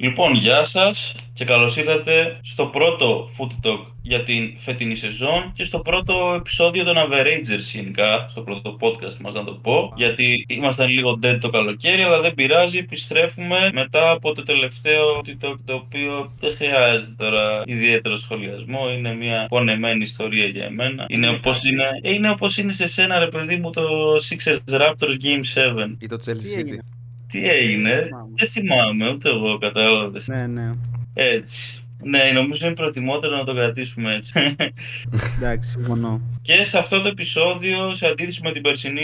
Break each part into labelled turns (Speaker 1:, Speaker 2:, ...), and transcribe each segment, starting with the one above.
Speaker 1: Λοιπόν, γεια σας και καλώς ήρθατε στο πρώτο Food Talk για την φετινή σεζόν και στο πρώτο επεισόδιο των Averagers γενικά, στο πρώτο podcast μας να το πω, γιατί ήμασταν λίγο dead το καλοκαίρι, αλλά δεν πειράζει, επιστρέφουμε μετά από το τελευταίο Food Talk το οποίο δεν χρειάζεται τώρα ιδιαίτερο σχολιασμό, είναι μια πονεμένη ιστορία για εμένα. Είναι όπως είναι, ε, είναι, όπως είναι σε σένα ρε παιδί μου το Sixers Raptors Game 7.
Speaker 2: Ή το Chelsea City.
Speaker 1: Τι έγινε, δεν θυμάμαι, ούτε εγώ κατάλαβες.
Speaker 3: Ναι, ναι.
Speaker 1: Έτσι. Ναι, νομίζω είναι προτιμότερο να το κρατήσουμε έτσι.
Speaker 3: Εντάξει, συμφωνώ.
Speaker 1: Και σε αυτό το επεισόδιο, σε αντίθεση με την περσινή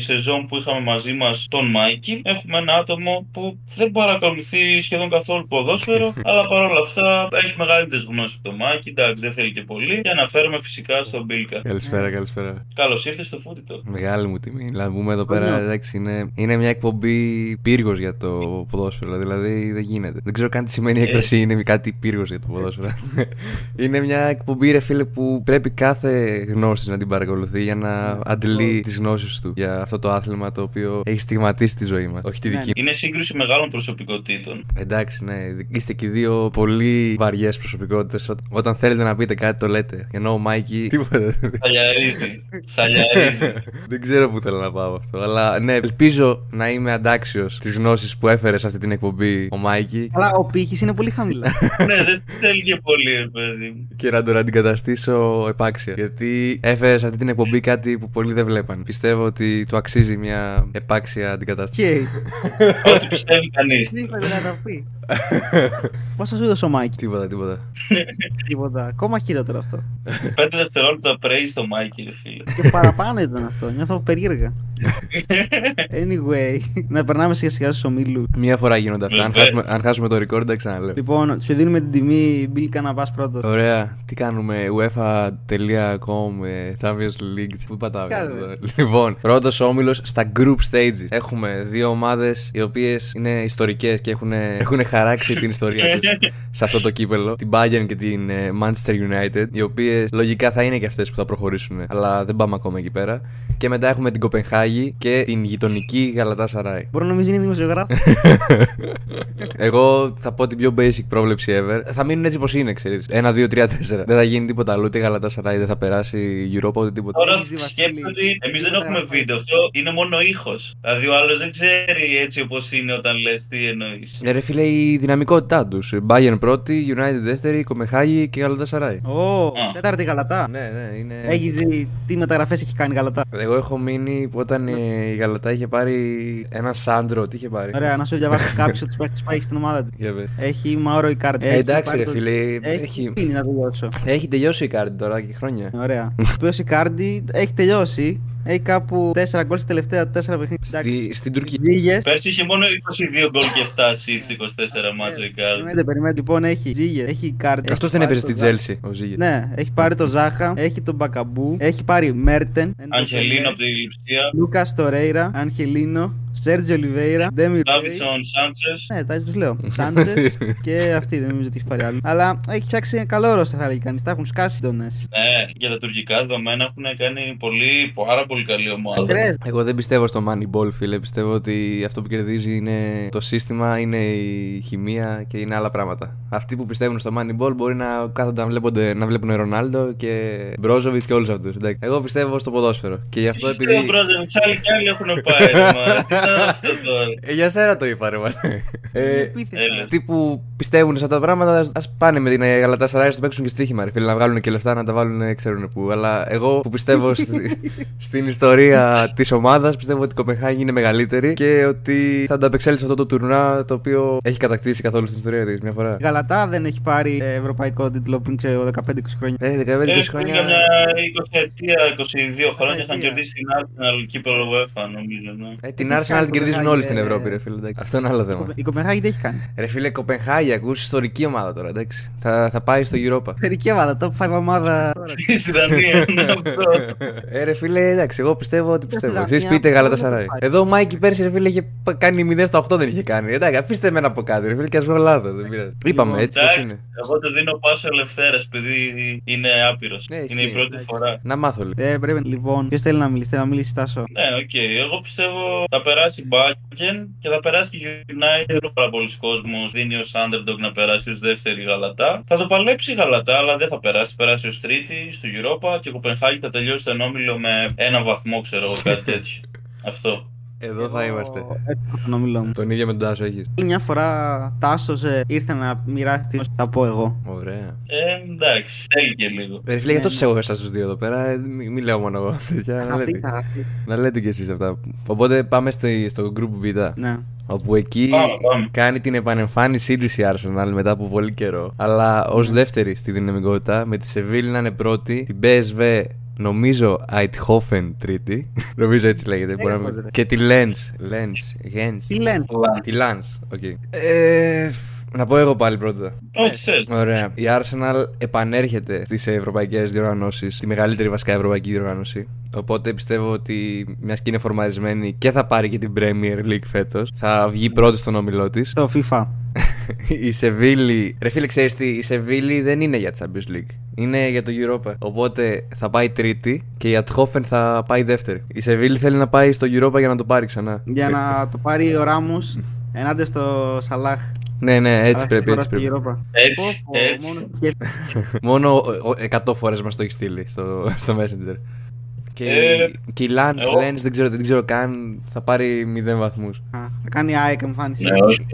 Speaker 1: σεζόν που είχαμε μαζί μας τον Μάικη, έχουμε ένα άτομο που δεν παρακολουθεί σχεδόν καθόλου ποδόσφαιρο, αλλά παρόλα αυτά έχει μεγαλύτερες γνώσεις από τον Μάικη. Εντάξει, δεν θέλει και πολύ. Και αναφέρομαι φυσικά στον Μπίλκα.
Speaker 2: Καλησπέρα, καλησπέρα.
Speaker 1: Καλώς ήρθες στο Φούτιτο.
Speaker 2: Μεγάλη μου τιμή. Να πούμε εδώ πέρα, εντάξει, είναι, είναι μια εκπομπή πύργος για το ποδόσφαιρο. Δηλαδή δεν γίνεται. Δεν ξέρω καν τι σημαίνει η έκφραση είναι κάτι πύργο για το ποδόσφαιρο. είναι μια εκπομπή, ρε φίλε, που πρέπει κάθε γνώση να την παρακολουθεί για να αντλεί τις γνώσεις του για αυτό το άθλημα το οποίο έχει στιγματίσει τη ζωή μας. Όχι τη δική
Speaker 1: Είναι σύγκρουση μεγάλων προσωπικότητων.
Speaker 2: Εντάξει, ναι. Είστε και δύο πολύ βαριές προσωπικότητες. Όταν θέλετε να πείτε κάτι, το λέτε. Ενώ ο Μάικη. Τίποτα.
Speaker 1: Σαλιαρίζει. Σαλιαρίζει.
Speaker 2: Δεν ξέρω πού θέλω να πάω αυτό. Αλλά ναι, ελπίζω να είμαι αντάξιος της γνώσης που έφερε σε αυτή την εκπομπή ο Μάικη.
Speaker 3: Αλλά ο πύχης είναι πολύ χαμηλά.
Speaker 1: ναι, δεν θέλει και πολύ, ρε παιδί μου.
Speaker 2: Και να τον αντικαταστήσω επάξια. Γιατί έφερε σε αυτή την εκπομπή κάτι που πολλοί δεν βλέπαν. Πιστεύω ότι του αξίζει μια επάξια αντικατάσταση.
Speaker 3: Και.
Speaker 1: Ό,τι πιστεύει κανείς.
Speaker 3: Τι ήθελε να τα πει. Πόσα σου έδωσε ο Μάικη;
Speaker 2: Τίποτα, τίποτα.
Speaker 3: Τίποτα. Ακόμα χειρότερο αυτό.
Speaker 1: Πέντε δευτερόλεπτα praise στο Μάικη, ρε φίλε.
Speaker 3: Και παραπάνω ήταν αυτό. Νιώθω περίεργα. Anyway, να περνάμε σιγά σιγά στους ομίλους.
Speaker 2: Μία φορά γίνονται αυτά. Αν
Speaker 1: Βέβαια.
Speaker 2: χάσουμε, αν χάσουμε το record, δεν ξαναλέω.
Speaker 3: Λοιπόν, σου δίνουμε την τιμή Μπίλκα να πα πρώτο.
Speaker 2: Ωραία. Τι κάνουμε, UEFA.com, ε, Champions League. Πού πατάμε.
Speaker 3: Κάνε.
Speaker 2: εδώ. Λοιπόν, πρώτος όμιλος στα group stages. Έχουμε δύο ομάδες οι οποίες είναι ιστορικές και έχουν, έχουν χαράξει την ιστορία τους σε αυτό το κύπελο. Την Bayern και την ε, Manchester United. Οι οποίες λογικά θα είναι και αυτές που θα προχωρήσουν. Αλλά δεν πάμε ακόμα εκεί πέρα. Και μετά έχουμε την Κοπενχάγη και την γειτονική Γαλατά Σαράι.
Speaker 3: Μπορεί να νομίζεις είναι δημοσιογράφος.
Speaker 2: Εγώ θα πω την πιο basic πρόβλεψη ever. Θα μείνουν έτσι πω είναι, ξέρεις. 1, 2, 3, 4. Δεν θα γίνει τίποτα άλλο. Ούτε η Γαλατά Σαράι δεν θα περάσει η Europa ούτε τίποτα.
Speaker 1: Τώρα
Speaker 3: Έχεις δει, Βασίλη.
Speaker 1: σκέφτομαι ότι εμείς δεν
Speaker 3: Δεν
Speaker 1: έχουμε
Speaker 3: θα πάει.
Speaker 1: βίντεο. Αυτό είναι μόνο ήχος. Δηλαδή ο άλλος δεν ξέρει έτσι όπως είναι όταν λες τι εννοείς.
Speaker 2: Ε, ρε φίλε, η δυναμικότητά τους. Bayern πρώτη, United δεύτερη, Κομεχάγη και Γαλατά Σαράι.
Speaker 3: Ω,
Speaker 1: Α.
Speaker 3: τέταρτη γαλατά.
Speaker 2: Ναι, ναι, είναι.
Speaker 3: Έχεις δει τι μεταγραφές έχει κάνει η γαλατά.
Speaker 2: Εγώ έχω μείνει που όταν ε, η Γαλατά είχε πάρει ένα Σάντρο, τι είχε πάρει.
Speaker 3: Ωραία, να σου διαβάσω κάποιος του παίχτε που έχει στην ομάδα του.
Speaker 2: Για πες.
Speaker 3: Έχει Μαόρο Ικάρντι.
Speaker 2: Ε, εντάξει, ρε φίλε.
Speaker 3: Έχει
Speaker 2: Έχει,
Speaker 3: φύγει να τελειώσω.
Speaker 2: έχει τελειώσει η κάρτη τώρα και χρόνια.
Speaker 3: Ωραία. Ο οποίο Ικάρντι έχει τελειώσει. Έχει κάπου 4 γκολ στα τελευταία 4 παιχνίδια.
Speaker 2: Στη, στην Τουρκία.
Speaker 3: Ζήγες.
Speaker 1: Πέρσι είχε μόνο 22 γκολ και 7 assists 24 μάτια η Κάρλ.
Speaker 3: Περιμένετε, περιμένετε. Λοιπόν, έχει Ζήγες, έχει Ικάρντι.
Speaker 2: Αυτός
Speaker 3: έχει
Speaker 2: δεν
Speaker 3: πάρει
Speaker 2: έπαιζε
Speaker 3: τον
Speaker 2: στην
Speaker 3: Ζάχα.
Speaker 2: Chelsea, ο Ζήγες.
Speaker 3: Ναι, έχει πάρει το Ζάχα, έχει τον Μπακαμπού, έχει πάρει Μέρτεν,
Speaker 1: Αγγελίνο από τη Λιψία.
Speaker 3: Λούκα Τορέιρα, Αγγελίνο, Σέρτζι Ολιβέηρα, Ντέμι
Speaker 1: Ντάβιτσον Σάντσες.
Speaker 3: Ναι, τα τους λέω. Σάντζε και αυτή δεν νομίζω ότι έχει πάρει άλλο. Αλλά έχει φτιάξει ένα καλό ρόστα, θα έλεγε κανείς. Τα έχουν σκάσει τονέ.
Speaker 1: Ναι, για τα τουρκικά δεδομένα έχουν κάνει πολύ, πάρα πολύ καλή ομάδα.
Speaker 3: Ακραίε.
Speaker 2: Εγώ δεν πιστεύω στο Moneyball, φίλε. Πιστεύω ότι αυτό που κερδίζει είναι το σύστημα, είναι η χημεία και είναι άλλα πράγματα. Αυτοί που πιστεύουν στο Moneyball μπορεί να κάθονται να, βλέπονται, να βλέπουν Ρονάλντο και Μπρόζοβιτς και όλους αυτούς. Εγώ πιστεύω στο ποδόσφαιρο. Και γι' αυτό
Speaker 1: Επειδή...
Speaker 2: επειδή.
Speaker 1: Ο Μπρόζεβιτς, άλλοι και άλλοι έχουν πάει. ρε, μα. Τι ήταν αυτό τώρα.
Speaker 2: Ε, για σένα το είπα, ρε μάνα. ε,
Speaker 3: Επίθετα.
Speaker 1: Έλα.
Speaker 2: αυτοί που πιστεύουν σε αυτά τα πράγματα, α πάνε με την Γαλατά Σαράι στο παίξουν και στοίχημα, ρε φίλε. Να βγάλουν και λεφτά να τα βάλουν, ξέρουν πού. Αλλά εγώ που πιστεύω στη- στην ιστορία της ομάδας, πιστεύω ότι η Κοπεχάγη είναι μεγαλύτερη και ότι θα ανταπεξέλθει σε αυτό το τουρνά το οποίο έχει κατακτήσει καθόλου στην ιστορία της μια φορά.
Speaker 3: Η Γαλατά δεν έχει πάρει ε, ευρωπαϊκό τίτλο πριν ξέρω 15-20 χρόνια.
Speaker 2: Ε, 15-20
Speaker 1: Ε, πριν για
Speaker 2: χρόνια.
Speaker 1: μια 20 ετία, 22 χρόνια είχαν
Speaker 3: Ετία.
Speaker 1: κερδίσει την Arsenal κύπελο UEFA, νομίζω. Ναι.
Speaker 2: Ε, την
Speaker 3: Τι
Speaker 2: Arsenal
Speaker 3: κάνει
Speaker 2: την κερδίζουν
Speaker 3: Κοπενχάγη,
Speaker 2: όλοι στην
Speaker 3: ε,
Speaker 2: Ευρώπη, ρε φίλε. εντάξει. Αυτό είναι άλλο θέμα.
Speaker 3: Η Κοπενχάγη τι έχει κάνει;
Speaker 2: Ρε φίλε, Κοπενχάγη Παναγία, ακούσει ιστορική ομάδα τώρα, εντάξει. Θα, θα πάει στο Europa.
Speaker 3: Περική ομάδα, top 5 ομάδα.
Speaker 1: Στη Δανία, ναι, αυτό.
Speaker 2: Ε, ρε φίλε, εντάξει, εγώ πιστεύω ότι πιστεύω.
Speaker 3: Δανία,
Speaker 2: Εσείς πείτε
Speaker 3: αυτό
Speaker 2: Γαλατασαράι.
Speaker 3: δεν θα πάει.
Speaker 2: Εδώ ο Μάικη πέρσι, ρε φίλε, είχε πα- κάνει 0 στα 8, δεν είχε κάνει. Εντάξει, αφήστε εμένα από κάτι, ρε φίλε, και ας βγω λάθος. Δεν πειράζει. Είπαμε έτσι πώ
Speaker 1: Εντάξει,
Speaker 2: είναι.
Speaker 1: εγώ το δίνω πάσο ελευθέρα, επειδή είναι άπειρος.
Speaker 2: Ναι, ισχύει.
Speaker 1: είναι η πρώτη φορά.
Speaker 2: Να μάθω λίγο.
Speaker 3: Ε, πρέπει λοιπόν. Ποιος θέλει να μιλήσει, θέλει να μιλήσει Τάσο.
Speaker 1: Ναι, οκ. Εγώ πιστεύω θα περάσει Bayern και θα περάσει και η United. Δεν είναι πάρα πολλοί κόσμος δίνει ω underdog να περάσει ως δεύτερη γαλατά. Θα το παλέψει η γαλατά, αλλά δεν θα περάσει. Θα περάσει ως τρίτη στο Europa και η Κοπενχάγη θα τελειώσει τον όμιλο με ένα βαθμό, ξέρω εγώ, κάτι τέτοιο. Αυτό.
Speaker 2: Εδώ θα είμαστε.
Speaker 3: Έτσι έχω τον όμιλό μου.
Speaker 2: Τον ίδιο με τον Τάσο έχεις.
Speaker 3: Μια φορά Τάσο ήρθε να μοιράσει τι θα πω εγώ.
Speaker 2: Ωραία.
Speaker 1: Ε, εντάξει, θέλει και λίγο.
Speaker 2: Ε, Ρε φίλε, γι' αυτό σα έχω εσάς τους δύο εδώ πέρα. Ε, Μην μη λέω μόνο εγώ τέτοια. Να
Speaker 3: Αυτή,
Speaker 2: λέτε,
Speaker 3: αυτή.
Speaker 2: να λέτε κι εσείς αυτά. Οπότε πάμε στη- στο group Β.
Speaker 3: Ναι.
Speaker 2: Όπου εκεί
Speaker 1: Πάμε, πάμε.
Speaker 2: κάνει την επανεμφάνισή της η Arsenal μετά από πολύ καιρό. Αλλά ως δεύτερη στη δυναμικότητα, με τη Σεβίλη να είναι πρώτη, την PSV νομίζω Eindhoven τρίτη. νομίζω έτσι λέγεται. μπορεί να μην-
Speaker 3: Λέγεται.
Speaker 2: Και τη Lens. Lens. Gens.
Speaker 3: Τι λένε.
Speaker 2: Τη Lens. OK. Ε, να πω εγώ πάλι πρώτα.
Speaker 1: Όχι, θες.
Speaker 2: Ωραία. Η Arsenal επανέρχεται στις ευρωπαϊκές διοργανώσεις, τη μεγαλύτερη βασικά ευρωπαϊκή διοργάνωση. Οπότε πιστεύω ότι μιας και είναι φορμαρισμένη και θα πάρει και την Premier League φέτος, θα βγει πρώτη στον όμιλό της.
Speaker 3: Το FIFA.
Speaker 2: η Σεβίλη. Ρε φίλε, ξέρεις τι, η Σεβίλη δεν είναι για Champions League. Είναι για το Europa. Οπότε θα πάει τρίτη και η Ατχόφεν θα πάει δεύτερη. Η Σεβίλη θέλει να πάει στο Europa για να το πάρει ξανά.
Speaker 3: Για να το πάρει ο Ράμο ενάντια στο Σαλάχ.
Speaker 2: Ναι, ναι, έτσι
Speaker 3: Αλλά
Speaker 2: πρέπει,
Speaker 3: τώρα
Speaker 2: έτσι
Speaker 3: στη
Speaker 2: πρέπει.
Speaker 3: Europa.
Speaker 1: Έτσι,
Speaker 3: Πω, πω,
Speaker 1: έτσι.
Speaker 3: μόνο σκέφτεσαι.
Speaker 2: Μόνο ο- ο- 100 φορές μας το έχει στείλει στο, στο Messenger. Και,
Speaker 1: Ε,
Speaker 2: και η Lance,
Speaker 1: εγώ-
Speaker 2: Lens, δεν ξέρω, δεν ξέρω καν, θα πάρει 0 βαθμούς.
Speaker 3: Α, Θα κάνει ΑΕΚ εμφάνιση.
Speaker 1: Ναι, όχι.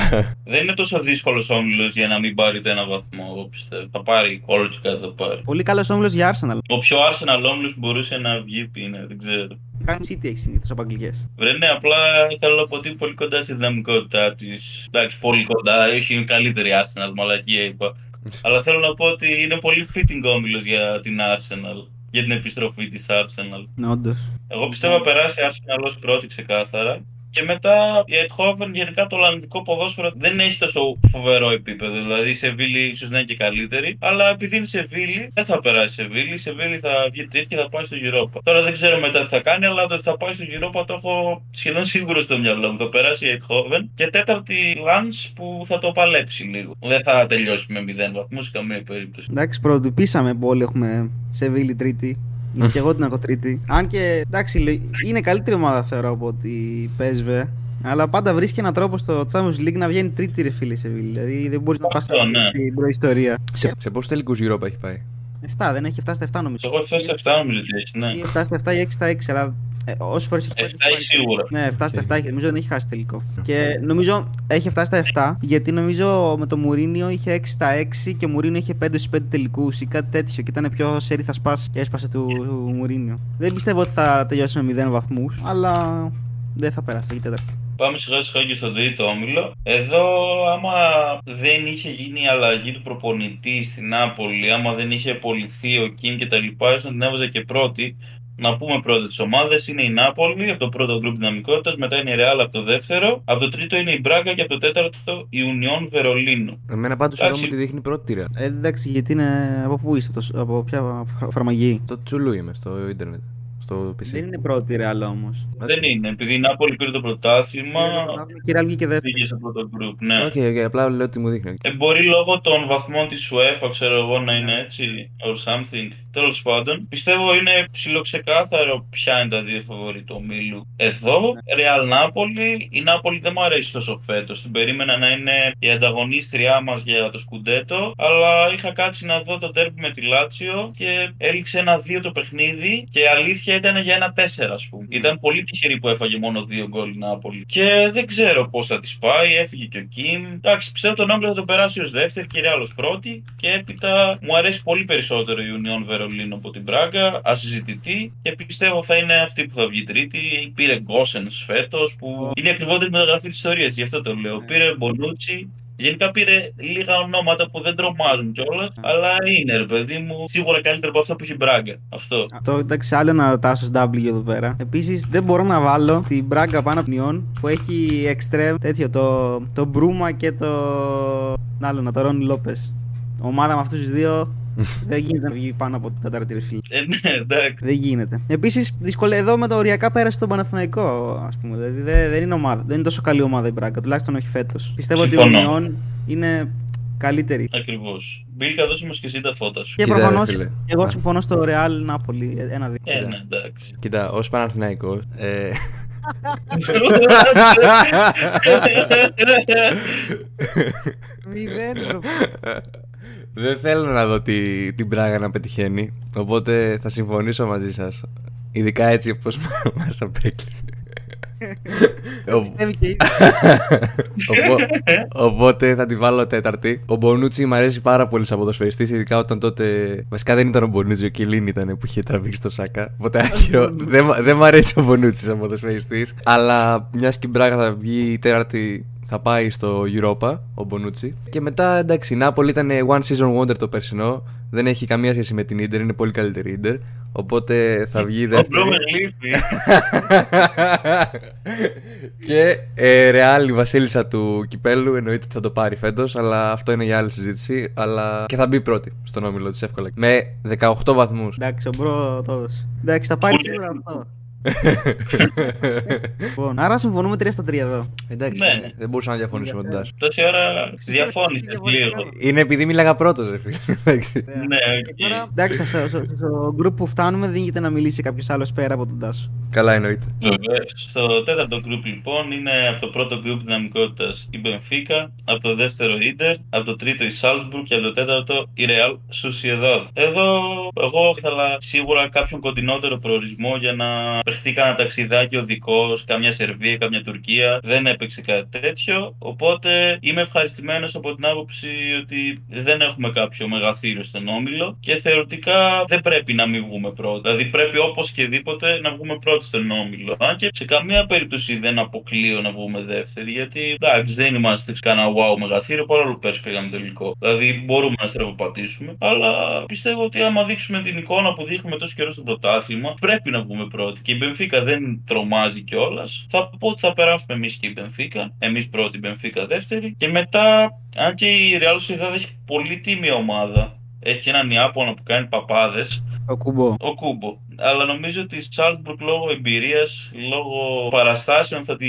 Speaker 1: Δεν είναι τόσο δύσκολος όμιλο για να μην πάρει το ένα βαθμό, εγώ πιστεύω. Θα πάρει όλο και κάτι θα πάρει.
Speaker 3: Πολύ καλός όμιλο για Arsenal.
Speaker 1: Ο πιο Arsenal όμιλο που μπορούσε να βγει είναι, δεν ξέρω.
Speaker 3: Κάνει City έχει συνήθως από αγγλικές.
Speaker 1: Βρε, ναι, απλά θέλω να πω ότι είναι πολύ κοντά στη δυναμικότητά της. Εντάξει, πολύ κοντά. Όχι, είναι η καλύτερη Arsenal, μαλακία είπα. Αλλά θέλω να πω ότι είναι πολύ fitting όμιλο για την Arsenal. Για την επιστροφή της Arsenal.
Speaker 3: Ναι, όντως.
Speaker 1: Εγώ πιστεύω θα περάσει η Arsenal ως πρώτη ξεκάθαρα. Και μετά η Eindhoven γενικά το ολλανδικό ποδόσφαιρο δεν έχει τόσο φοβερό επίπεδο. Δηλαδή η Σεβίλη ίσως να είναι και καλύτερη. Αλλά επειδή είναι Σεβίλη, δεν θα περάσει η Σεβίλη. Η Σεβίλη θα βγει τρίτη και θα πάει στο Europa. Τώρα δεν ξέρω μετά τι θα κάνει, αλλά το ότι θα πάει στο Europa το έχω σχεδόν σίγουρο στο μυαλό μου. Θα περάσει η Eindhoven. Και τέταρτη Lance που θα το παλέψει λίγο. Δεν θα τελειώσει με 0 βαθμούς σε καμία περίπτωση.
Speaker 3: Εντάξει, πρωτοτυπήσαμε που όλοι έχουμε Σεβίλη τρίτη. Και εγώ την έχω τρίτη. Αν και εντάξει, λο- είναι καλύτερη ομάδα θεωρώ από ότι PSV. Αλλά πάντα βρίσκει έναν τρόπο στο Champions League να βγαίνει τρίτη ρε φίλε η Σεβίλη. Δηλαδή δεν μπορείς να πας
Speaker 1: Αυτό, ναι.
Speaker 3: στην προϊστορία.
Speaker 2: Σε, σε πόσους τελικούς Europa έχει πάει;
Speaker 3: 7, δεν έχει φτάσει στα 7 νομίζω.
Speaker 1: Εγώ αυτό σε 7 νομίζω ότι έχει, ναι.
Speaker 3: Ή 7 στα 7 ή 6 στα 6, αλλά ε, όσες φορές έχει πάει.
Speaker 1: 7 έχει σίγουρα.
Speaker 3: Ναι, 7 στα 7 έχει- νομίζω δεν έχει χάσει τελικό. Και νομίζω έχει φτάσει στα 7, γιατί νομίζω με το Μουρίνιο είχε 6 στα 6 και ο Μουρίνιο είχε 5 στους 5 τελικούς ή κάτι τέτοιο. Και ήταν πιο σερή θα σπάσει και έσπασε του, του Μουρίνιο. Δεν πιστεύω ότι θα τελειώσει με 0 βαθμούς, αλλά δεν θα περάσει. Θα γίνει τέταρτη.
Speaker 1: Πάμε σιγά σιγά και στο τρίτο όμιλο. Εδώ, άμα δεν είχε γίνει η αλλαγή του προπονητή στην Νάπολη, άμα δεν είχε απολυθεί ο Κιν και τα λοιπά, ίσω να την έβαζε και πρώτη. Να πούμε πρώτα τις ομάδες. Είναι η Νάπολη από το πρώτο γκρουπ δυναμικότητας, μετά είναι η Ρεάλ από το δεύτερο, από το τρίτο είναι η Μπράγκα και από το τέταρτο η Ουνιόν Βερολίνο.
Speaker 2: Εμένα πάντως εδώ
Speaker 1: Εντάξει.
Speaker 2: μου τη δείχνει πρώτη τη ρε.
Speaker 3: Ε, εντάξει, γιατί είναι. Από πού είσαι, από, το, από ποια φρα- φαρμαγή;
Speaker 2: Το τσουλού είμαι στο ίντερνετ. Στο PC.
Speaker 3: Δεν είναι πρώτη Ρεάλ όμως.
Speaker 2: Οκ.
Speaker 1: Δεν είναι, επειδή η Νάπολη πήρε το πρωτάθλημα.
Speaker 3: Και η Ρεάλ βγήκε δεύτερη.
Speaker 1: Πήγε σε αυτό το γκρουπ, ναι.
Speaker 2: OK, OK, απλά λέω τι μου δείχνει.
Speaker 1: Ε, μπορεί λόγω των βαθμών της UEFA, ξέρω εγώ, να είναι έτσι, or something. Τέλος πάντων, πιστεύω είναι ψιλοξεκάθαρο ποια είναι τα δύο φαβορή του ομίλου. Εδώ, Real Napoli. Η Νάπολη δεν μου αρέσει τόσο φέτος. Την περίμενα να είναι η ανταγωνίστριά μας για το σκουντέτο. Αλλά είχα κάτσει να δω το ντέρμπι με τη Λάτσιο και έληξε ένα-δύο το παιχνίδι. Και η αλήθεια ήταν για ένα τέσσερα, ας πούμε. Ήταν πολύ τυχερή που έφαγε μόνο δύο γκολ η Νάπολη. Και δεν ξέρω πώς θα τη πάει. Έφυγε και ο Κιμ. Εντάξει, πιστεύω τον Όμπλε θα τον περάσει ως δεύτερη και Real ως πρώτη. Και έπειτα μου αρέσει πολύ περισσότερο η Union Βερολίνο από την Μπράγκα. Ασυζητητή. Και πιστεύω θα είναι αυτή που θα βγει τρίτη. Πήρε Γκόσεν φέτος που είναι η ακριβότερη μεταγραφή της ιστορίας. Γι' αυτό το λέω.
Speaker 3: Ναι.
Speaker 1: Πήρε Μπονούτσι Γενικά πήρε λίγα ονόματα που δεν τρομάζουν κιόλας, αλλά είναι ρε παιδί μου σίγουρα καλύτερο από αυτό που έχει η Μπράγκα. Αυτό.
Speaker 3: Αυτό εντάξει, άλλο ένα τάσος W εδώ πέρα. Επίσης δεν μπορώ να βάλω την Μπράγκα πάνω από νιόν που έχει extreme τέτοιο το, το Μπρούμα και το. Άλλο να το Ρόνι Λόπες. Ομάδα με αυτούς τους δύο δεν γίνεται να βγει πάνω από την τέταρτη ρε φίλε.
Speaker 1: Ε, ναι, εντάξει.
Speaker 3: Δεν γίνεται. Επίσης, δυσκολεύει εδώ με το οριακά πέρασε τον Παναθηναϊκό, ας πούμε. Δηλαδή δεν, δεν είναι ομάδα. Δεν είναι τόσο καλή ομάδα η Μπράγκα, τουλάχιστον όχι φέτος. Πιστεύω ότι ο
Speaker 1: Συμφωνώ.
Speaker 3: Νιόν είναι καλύτερη.
Speaker 1: Ακριβώς. Μπίλκα, δώσε μας και εσύ τα φώτα σου.
Speaker 3: Και
Speaker 2: Κοίτα, ρε
Speaker 3: προφανώς
Speaker 2: φίλε.
Speaker 3: εγώ συμφωνώ στο Real Νάπολη. Ένα-δύο.
Speaker 1: Ε, ναι, εντάξει.
Speaker 2: Κοίτα, ως Παναθηναϊκός ε,
Speaker 3: Μηδέν, ρε.
Speaker 2: Δεν θέλω να δω τη, την πράγα να πετυχαίνει. Οπότε θα συμφωνήσω μαζί σας. Ειδικά έτσι όπως μας απέκλεισε. Ο-
Speaker 3: Πιστεύει και ήδη.
Speaker 2: Οπό- Οπότε θα τη βάλω τέταρτη. Ο Μπονούτσι μου αρέσει πάρα πολύ σαν ποδοσφαιριστής, ειδικά όταν τότε. Βασικά δεν ήταν ο Μπονούτσι, ο Κιλίν ήταν που είχε τραβήξει το Σάκα. Οπότε άκυρο. δεν, μ- δεν μου αρέσει ο Μπονούτσι σαν ποδοσφαιριστής Αλλά μιας και η Μπράγα θα βγει η τέταρτη, θα πάει στο Europa ο Μπονούτσι. Και μετά εντάξει, η Νάπολη ήταν one season wonder το περσινό. Δεν έχει καμία σχέση με την Ιντερ, είναι πολύ καλύτερη Ιντερ. Οπότε θα βγει η
Speaker 1: Ο
Speaker 2: δεύτερη.
Speaker 1: Μπρούμερ λείπει.
Speaker 2: και ε, Ρεάλ η βασίλισσα του κυπέλου εννοείται ότι θα το πάρει φέτος, αλλά αυτό είναι για άλλη συζήτηση. Αλλά και θα μπει πρώτη στον όμιλο της εύκολα. Με 18 βαθμούς.
Speaker 3: Εντάξει, ο bro το έδωσε. Εντάξει, θα πάρει σίγουρα αυτό. Λοιπόν, άρα συμφωνούμε 3 στα 3 εδώ.
Speaker 2: Εντάξει,
Speaker 1: Ναι.
Speaker 2: ναι, δεν μπορούσα να διαφωνήσω με τον Τάσο.
Speaker 1: Τόση ώρα διαφώνησες
Speaker 3: διαφορετικά.
Speaker 1: λίγο.
Speaker 2: Είναι επειδή μίλαγα πρώτος, ρε φίλε. Εντάξει.
Speaker 1: Ναι,
Speaker 3: Και
Speaker 1: οκ.
Speaker 3: τώρα, εντάξει, στο, στο, στο group που φτάνουμε δεν γίνεται να μιλήσει κάποιος άλλος πέρα από τον Τάσο.
Speaker 2: Καλά, εννοείται.
Speaker 1: Βεβαίως. Στο τέταρτο group λοιπόν είναι από το πρώτο group δυναμικότητας η Μπενφίκα, από το δεύτερο Ίντερ, από το τρίτο η Salzburg και από το τέταρτο η Real Sociedad. Εδώ εγώ ήθελα σίγουρα κάποιον κοντινότερο προορισμό για να παιχτεί κανένα ταξιδάκι οδικό, καμιά Σερβία, καμιά Τουρκία. Δεν έπαιξε κάτι τέτοιο. Οπότε είμαι ευχαριστημένος από την άποψη ότι δεν έχουμε κάποιο μεγαθύριο στον όμιλο και θεωρητικά δεν πρέπει να μην βγούμε πρώτα. Δηλαδή πρέπει όπως και δίποτε να βγούμε πρώτοι στον όμιλο. Αν και σε καμία περίπτωση δεν αποκλείω να βγούμε δεύτεροι, γιατί εντάξει δεν είμαστε κανένα wow μεγαθύριο παρόλο που πέρσι πήγαμε τελικό. Δηλαδή μπορούμε να στραβοπατήσουμε, αλλά πιστεύω ότι άμα δείξουμε την εικόνα που δείχνουμε τόσο καιρό στο πρωτάθλημα, πρέπει να βγούμε πρώτοι. Και η Μπενφίκα δεν τρομάζει κιόλας. Θα πω ότι θα περάσουμε εμείς και η Μπενφίκα. Εμείς πρώτη, η Μπενφίκα δεύτερη. Και μετά, αν και η Real Sociedad έχει πολύ τίμια ομάδα, έχει και έναν Ιάπωνα που κάνει παπάδες,
Speaker 3: Ο κουμπό.
Speaker 1: ο Κούμπο. Αλλά νομίζω ότι η Salzburg λόγω εμπειρίας, λόγω παραστάσεων θα τη,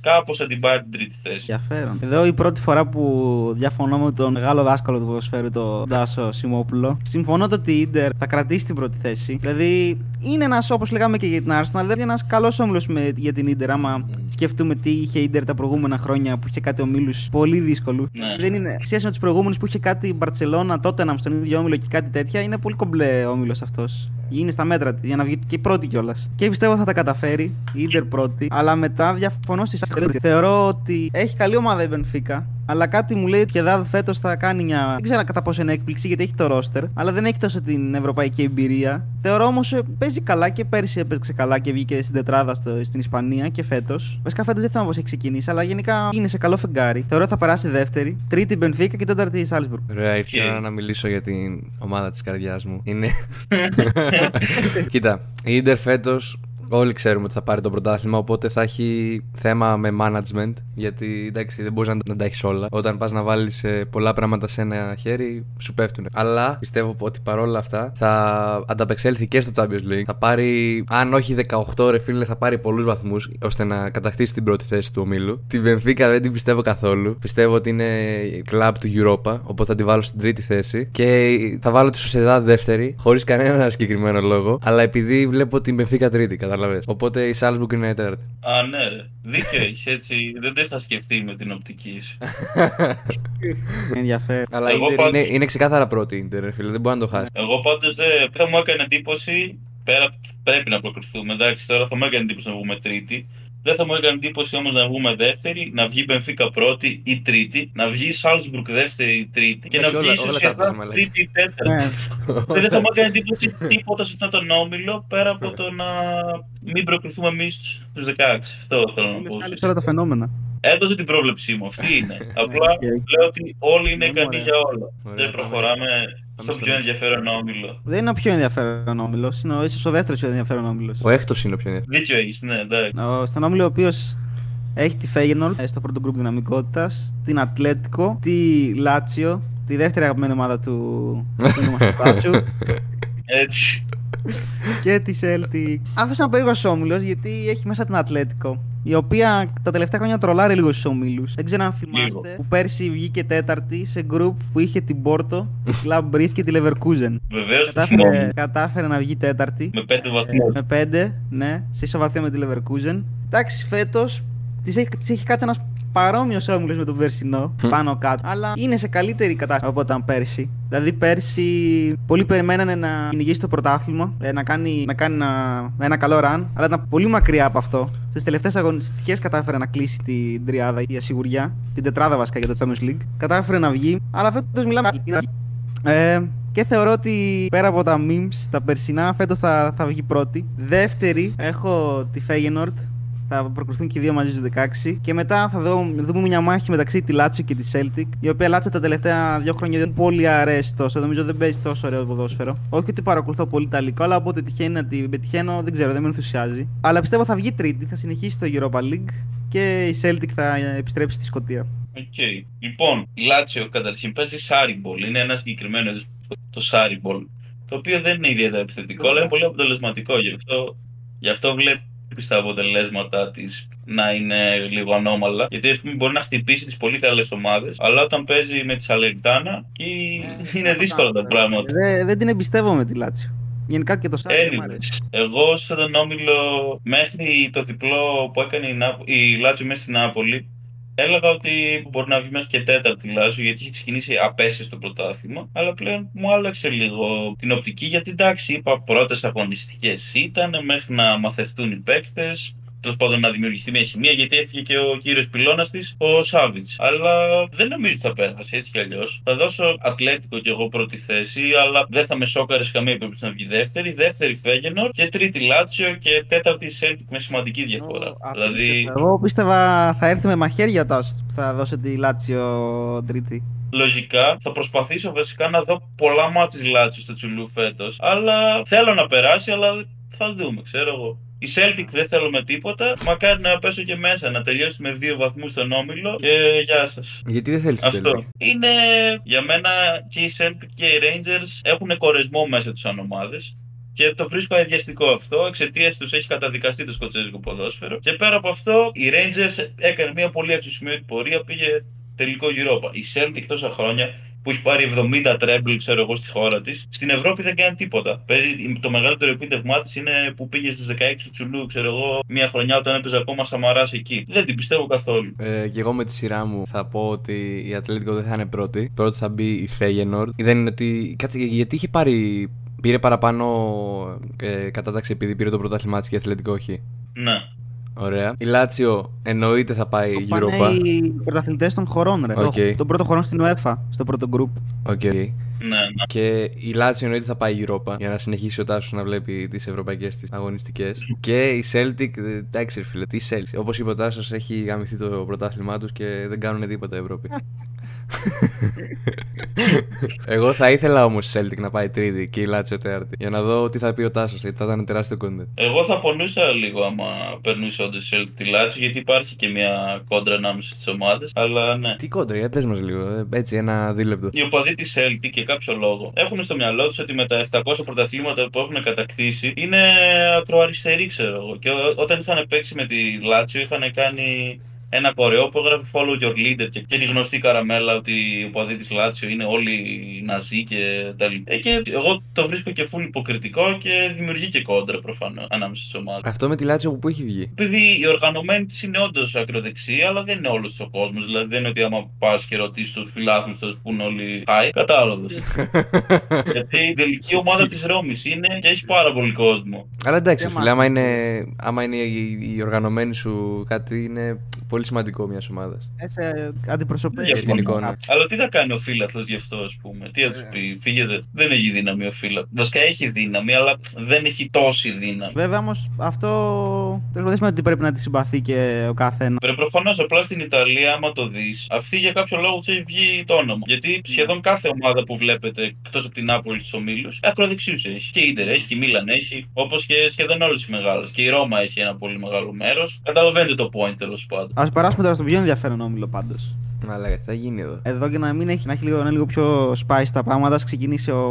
Speaker 1: κάπως θα την πάρει την τρίτη θέση.
Speaker 3: Ενδιαφέρον. Εδώ η πρώτη φορά που διαφωνώ με τον μεγάλο δάσκαλο του ποδοσφαίρου, τον Ντάσο Σιμόπουλο. Συμφωνώ το ότι η Ιντερ θα κρατήσει την πρώτη θέση. Δηλαδή είναι ένας, όπως λέγαμε και για την Arsenal, δεν είναι ένας καλός όμιλος για την Ιντερ. Άμα σκεφτούμε τι είχε η Ιντερ τα προηγούμενα χρόνια που είχε κάτι ομίλους πολύ δύσκολους.
Speaker 1: Ναι.
Speaker 3: Δεν είναι. Σε σχέση με τους προηγούμενους που είχε κάτι η Μπαρσελόνα, τότε να στον ίδιο όμιλο και κάτι τέτοια, είναι πολύ κομπλέ όμιλος αυτός. Είναι στα μέτρα της για να βγει και η πρώτη κιόλας. Και πιστεύω θα τα καταφέρει η Ιντερ πρώτη. Αλλά μετά διαφωνώ στη Σάκη. Θεωρώ ότι έχει καλή ομάδα η Μπενφίκα. Αλλά κάτι μου λέει ότι η Σοσιεδάδ φέτος θα κάνει μια. Δεν ξέρω κατά πόσο είναι έκπληξη γιατί έχει το ρόστερ. Αλλά δεν έχει τόσο την ευρωπαϊκή εμπειρία. Θεωρώ όμως παίζει καλά και πέρυσι έπαιξε καλά και βγήκε στην τετράδα στο, στην Ισπανία και φέτος. Βασικά φέτος δεν θυμάμαι πώς έχει ξεκινήσει. Αλλά γενικά είναι σε καλό φεγγάρι. Θεωρώ θα περάσει δεύτερη. Τρίτη η Μπενφίκα και τέταρτη η Σάλσμπουργκ.
Speaker 2: Ωραία, ήρθε η
Speaker 1: Οκ.
Speaker 2: ώρα να μιλήσω για την ομάδα της καρδιάς μου. Είναι. Κοίτα, η Ιντερ φέτος όλοι ξέρουμε ότι θα πάρει το πρωτάθλημα, οπότε θα έχει θέμα με management. Γιατί εντάξει, δεν μπορείς να, να τα έχεις όλα. Όταν πας να βάλεις πολλά πράγματα σε ένα χέρι, σου πέφτουν. Αλλά πιστεύω ότι παρόλα αυτά θα ανταπεξέλθει και στο Champions League. Θα πάρει, αν όχι 18 ρε φίλε, θα πάρει πολλούς βαθμούς ώστε να κατακτήσει την πρώτη θέση του ομίλου. Την Benfica δεν την πιστεύω καθόλου. Πιστεύω ότι είναι club του Europa, οπότε θα τη βάλω στην τρίτη θέση. Και θα βάλω τη Sociedad δεύτερη, χωρίς κανένα συγκεκριμένο λόγο. Αλλά επειδή βλέπω την Benfica τρίτη, καταλαβες. Οπότε η Salzburg είναι τέταρτη.
Speaker 1: Α, ναι, ρε. Δίκιο έχεις έτσι. Δεν το είχα σκεφτεί με την οπτική σου.
Speaker 3: Ενδιαφέρον.
Speaker 2: Αλλά η
Speaker 1: Εγώ
Speaker 2: Inter
Speaker 1: πάντως-
Speaker 2: είναι, είναι ξεκάθαρα πρώτη η Inter, ρε φίλε, δεν μπορεί να το χάσει.
Speaker 1: Εγώ πάντως δεν μου έκανε εντύπωση. Πέρα πρέπει να προκριθούμε. Εντάξει, τώρα θα μου έκανε εντύπωση να βγούμε τρίτη. Δεν θα μου έκανε εντύπωση όμως να βγούμε δεύτερη, να βγει η Μπενφίκα πρώτη ή τρίτη, να βγει η Σάλτσμπουργκ δεύτερη ή τρίτη και να
Speaker 2: Εντάξει,
Speaker 1: βγει η
Speaker 2: όλα- όλα τα
Speaker 1: Σοσιαδάδ
Speaker 2: παίζουμε, λέει.
Speaker 1: τρίτη ή τέταρτη.
Speaker 3: Ναι.
Speaker 1: Και δεν θα μου έκανε εντύπωση τίποτα σε αυτόν τον όμιλο πέρα από το να μην προκριθούμε εμείς στους 16. Αυτό θέλω να πω.
Speaker 3: Κάλυψε όλα τα φαινόμενα.
Speaker 1: Έδωσε την πρόβλεψή μου. Αυτή είναι. Απλά
Speaker 3: Okay.
Speaker 1: λέω ότι όλοι είναι
Speaker 3: Ναι,
Speaker 1: ικανοί
Speaker 3: ωραία.
Speaker 1: για όλα.
Speaker 2: Ωραία,
Speaker 1: Δεν
Speaker 2: πάμε.
Speaker 1: προχωράμε
Speaker 2: Πάμε
Speaker 1: στο
Speaker 2: στο
Speaker 1: πιο
Speaker 2: next.
Speaker 1: ενδιαφέρον όμιλο.
Speaker 3: Δεν είναι ο πιο ενδιαφέρον όμιλο. Είναι ο- ίσως ο δεύτερος πιο ενδιαφέρον όμιλος.
Speaker 2: Ο έκτος είναι ο πιο ενδιαφέρον.
Speaker 1: Δίκιο έχεις, ναι, εντάξει.
Speaker 3: Στον όμιλο ο οποίος έχει τη Feyenoord στο πρώτο γκρουπ δυναμικότητας, την Ατλέτικο, τη Λάτσιο, τη δεύτερη αγαπημένη ομάδα του φίλου μα του Τάσου
Speaker 1: Έτσι.
Speaker 3: Και τη Celtic. Αυτό είναι ένα περίεργο όμιλο γιατί έχει μέσα την Ατλέτικο. Η οποία τα τελευταία χρόνια τρολάρει λίγο στους ομίλου. Δεν ξέρω αν θυμάστε
Speaker 1: Λίγο.
Speaker 3: που πέρσι βγήκε τέταρτη σε γκρουπ που είχε την Πόρτο, τη Club Breeze και τη Leverkusen.
Speaker 1: Βεβαίως
Speaker 3: Κατάφερε, κατάφερε να βγει τέταρτη.
Speaker 1: με πέντε βαθμούς.
Speaker 3: Με πέντε, ναι, σε ισοβαθμία με τη Leverkusen. Εντάξει, φέτος της έχει, της έχει κάτσει ένας παρόμοιο όμιλο με τον περσινό, πάνω κάτω. Αλλά είναι σε καλύτερη κατάσταση από όταν πέρσι. Δηλαδή, πέρσι πολλοί περιμένανε να κυνηγήσει το πρωτάθλημα, ε, να κάνει, να κάνει ένα, ένα καλό run, αλλά ήταν πολύ μακριά από αυτό. Στις τελευταίες αγωνιστικές κατάφερε να κλείσει την τριάδα, η ασιγουριά, την τετράδα βασικά για το Champions League. Κατάφερε να βγει, αλλά φέτος μιλάμε. Ε, και θεωρώ ότι πέρα από τα memes, τα περσινά, φέτος θα, θα βγει πρώτη. Δεύτερη, έχω τη Feyenoord. Θα προκριθούν και οι δύο μαζί στους 16. Και μετά θα δω, δούμε μια μάχη μεταξύ τη Λάτσιο και της Celtic. Η οποία Λάτσιο τα τελευταία δύο χρόνια δεν πολύ αρέσει τόσο. Νομίζω δεν παίζει τόσο ωραίο ποδόσφαιρο. Όχι ότι παρακολουθώ πολύ Ιταλικό, αλλά όποτε τυχαίνει να την πετυχαίνω, δεν ξέρω, δεν με ενθουσιάζει. Αλλά πιστεύω θα βγει τρίτη, θα συνεχίσει το Europa League και η Celtic θα επιστρέψει στη Σκωτία.
Speaker 1: Οκ. Λοιπόν, η Λάτσιο καταρχήν παίζει Sarriball. Είναι ένα συγκεκριμένο είδος το Sarriball. Το οποίο δεν είναι ιδιαίτερα επιθετικό, αλλά είναι πολύ αποτελεσματικό. Γι' αυτό, γι αυτό βλέπει τα αποτελέσματα της να είναι λίγο ανώμαλα. Γιατί ας πούμε μπορεί να χτυπήσει τις πολύ καλές ομάδες, αλλά όταν παίζει με τη Σαλερτάνα είναι δύσκολα τα πράγματα.
Speaker 3: Δεν, δεν την εμπιστεύομαι τη Λάτσιο. Γενικά και το Σάρι δεν μ' αρέσει.
Speaker 1: Anyways, εγώ στον όμιλο μέχρι το διπλό που έκανε η, Νάπο- η Λάτσιο μέσα στην Νάπολη έλεγα ότι μπορεί να βγει μέχρι και τέταρτη Λάτσιο γιατί είχε ξεκινήσει απαίσια στο πρωτάθλημα αλλά πλέον μου άλλαξε λίγο την οπτική γιατί εντάξει είπα πρώτες αγωνιστικές ήταν μέχρι να μαθευτούν οι παίκτες τέλος πάντων να δημιουργηθεί μια χημεία γιατί έφυγε και ο κύριος πυλώνας της, ο Σάβιτς. Αλλά δεν νομίζω ότι θα περάσει έτσι κι αλλιώς. Θα δώσω Ατλέτικο κι εγώ πρώτη θέση, αλλά δεν θα με σόκαρε σε καμία περίπτωση να βγει δεύτερη. Δεύτερη Φέγενορ και τρίτη Λάτσιο και τέταρτη Σέλτικ με σημαντική διαφορά.
Speaker 3: Ω,
Speaker 1: δηλαδή.
Speaker 3: απίστευτο. Εγώ πίστευα θα έρθει με μαχαίρια τάσος που θα δώσω τη Λάτσιο τρίτη.
Speaker 1: Λογικά θα προσπαθήσω βασικά να δω πολλά μάτια της Λάτσιος στο Τσουλού φέτος. Αλλά θέλω να περάσει, αλλά θα δούμε, ξέρω εγώ. Η Celtic δεν θέλω με τίποτα. Μακάρι να πέσω και μέσα, να τελειώσουμε δύο βαθμούς στον όμιλο και γεια σας.
Speaker 2: Γιατί δεν θέλεις τη
Speaker 1: Αυτό.
Speaker 2: Celtic;
Speaker 1: Είναι για μένα και οι Celtic και οι Rangers έχουν κορεσμό μέσα τους σαν ομάδες. Και το βρίσκω αδιαστικό αυτό. Εξαιτίας τους έχει καταδικαστεί το σκοτσέζικο ποδόσφαιρο. Και πέρα από αυτό, οι Rangers έκανε μια πολύ αξιοσημείωτη πορεία. Πήγε τελικό Europa. Η Celtic τόσα χρόνια που έχει πάρει 70 τρέμπλ, ξέρω εγώ, στη χώρα της. Στην Ευρώπη δεν κάνει τίποτα. Παίζει, το μεγαλύτερο επίτευγμά της είναι που πήγε στους 16 του Τσουλού, ξέρω εγώ, μια χρονιά όταν έπαιζε ακόμα Σαμαρά εκεί. Δεν την πιστεύω καθόλου.
Speaker 2: Ε, και εγώ με τη σειρά μου θα πω ότι η Ατλέτικο δεν θα είναι πρώτη. Πρώτη θα μπει η Feyenoord. Δεν είναι ότι. Κάτσε, γιατί είχε πάρει. Πήρε παραπάνω ε, κατάταξη επειδή πήρε το πρωτάθλημά της και η Ατλέτικο όχι;
Speaker 1: Ναι.
Speaker 2: Ωραία. Η Λάτσιο εννοείται θα πάει
Speaker 3: Το πάνε
Speaker 2: Europa.
Speaker 3: οι πρωταθλητές των χωρών, ρε.
Speaker 2: Οκ.
Speaker 3: Το, τον πρώτο χωρών στην UEFA, στο πρώτο group.
Speaker 2: OK.
Speaker 1: Ναι, ναι.
Speaker 2: Και η Λάτσιο εννοείται θα πάει Europa για να συνεχίσει ο Τάσος να βλέπει τις ευρωπαϊκές τη αγωνιστικές. και η Celtic, ε, εντάξει, ρε φίλε, τι Celtic. Όπως είπε ο Τάσος, έχει γαμηθεί το πρωτάθλημά τους και δεν κάνουν τίποτα Ευρώπη. Εγώ θα ήθελα όμως η Celtic να πάει τρίτη και η Λάτσιο τέταρτη. Για να δω τι θα πει ο Τάσος, γιατί θα ήταν τεράστιο content.
Speaker 1: Εγώ θα πονούσα λίγο άμα περνούσε όντω η Celtic τη Λάτσιο, γιατί υπάρχει και μια κόντρα ανάμεσα στις ομάδες. Αλλά ναι.
Speaker 2: Τι κόντρα, για πες μας λίγο, ε, έτσι ένα δίλεπτο.
Speaker 1: Οι οπαδοί της Celtic για κάποιο λόγο έχουν στο μυαλό τους ότι με τα 700 πρωταθλήματα που έχουν κατακτήσει είναι ακροαριστεροί, ξέρω εγώ. Και ό- όταν είχαν παίξει με τη Λάτσιο είχαν κάνει ένα κορεό που έγραφε Follow your leader και, και τη γνωστή καραμέλα ότι οι οπαδοί της Λάτσιο είναι όλοι ναζί και τα λοιπά. Ε, και εγώ το βρίσκω και φουλ υποκριτικό και δημιουργεί και κόντρα προφανώς ανάμεσα στις ομάδες.
Speaker 2: Αυτό με τη Λάτσιο που έχει βγει.
Speaker 1: Επειδή η οργανωμένη της είναι όντως ακροδεξία, αλλά δεν είναι όλος ο κόσμος. Δηλαδή δεν είναι ότι άμα πας και ρωτήσεις τους φιλάθλους, θα σου πούνε όλοι Χάι. Κατάλαβες. Γιατί η τελική ομάδα της Ρώμης είναι και έχει πάρα πολύ κόσμο.
Speaker 2: Αλλά εντάξει,
Speaker 3: Δεν
Speaker 2: φίλε, άμα είναι, άμα είναι η, η οργανωμένη σου κάτι, είναι πολύ πολύ σημαντικό μιας ομάδας.
Speaker 3: Σε αντιπροσωπεύει
Speaker 1: Για
Speaker 2: την εικόνα.
Speaker 1: Αλλά τι θα κάνει ο φίλαθλος γι' αυτό, ας πούμε; Τι θα τους πει, φύγετε. Δεν έχει δύναμη ο φίλαθλος. Βασικά έχει δύναμη, αλλά δεν έχει τόση δύναμη.
Speaker 3: Βέβαια όμως αυτό δεν σημαίνει ότι πρέπει να τη συμπαθεί και ο καθένας.
Speaker 1: Πρέπει προφανώς απλά στην Ιταλία, άμα το δεις, αυτή για κάποιο λόγο τους έχει βγει το όνομα. Γιατί σχεδόν κάθε ομάδα που βλέπετε εκτός από την Άπολη στους ομίλους, ακροδεξιού έχει. Και η Ιντερ έχει, και η Μίλαν έχει, όπως και σχεδόν όλες οι μεγάλες. Και η Ρώμα έχει ένα πολύ μεγάλο μέρος. Καταλαβαίνετε το point τέλος πάντων.
Speaker 3: Α περάσουμε τώρα στο πιο ενδιαφέρον όμιλο πάντως.
Speaker 2: Αλλά τι θα γίνει εδώ;
Speaker 3: Εδώ και να μην έχει, να έχει λίγο, να είναι λίγο πιο spice τα πράγματα, ας ξεκινήσει ο,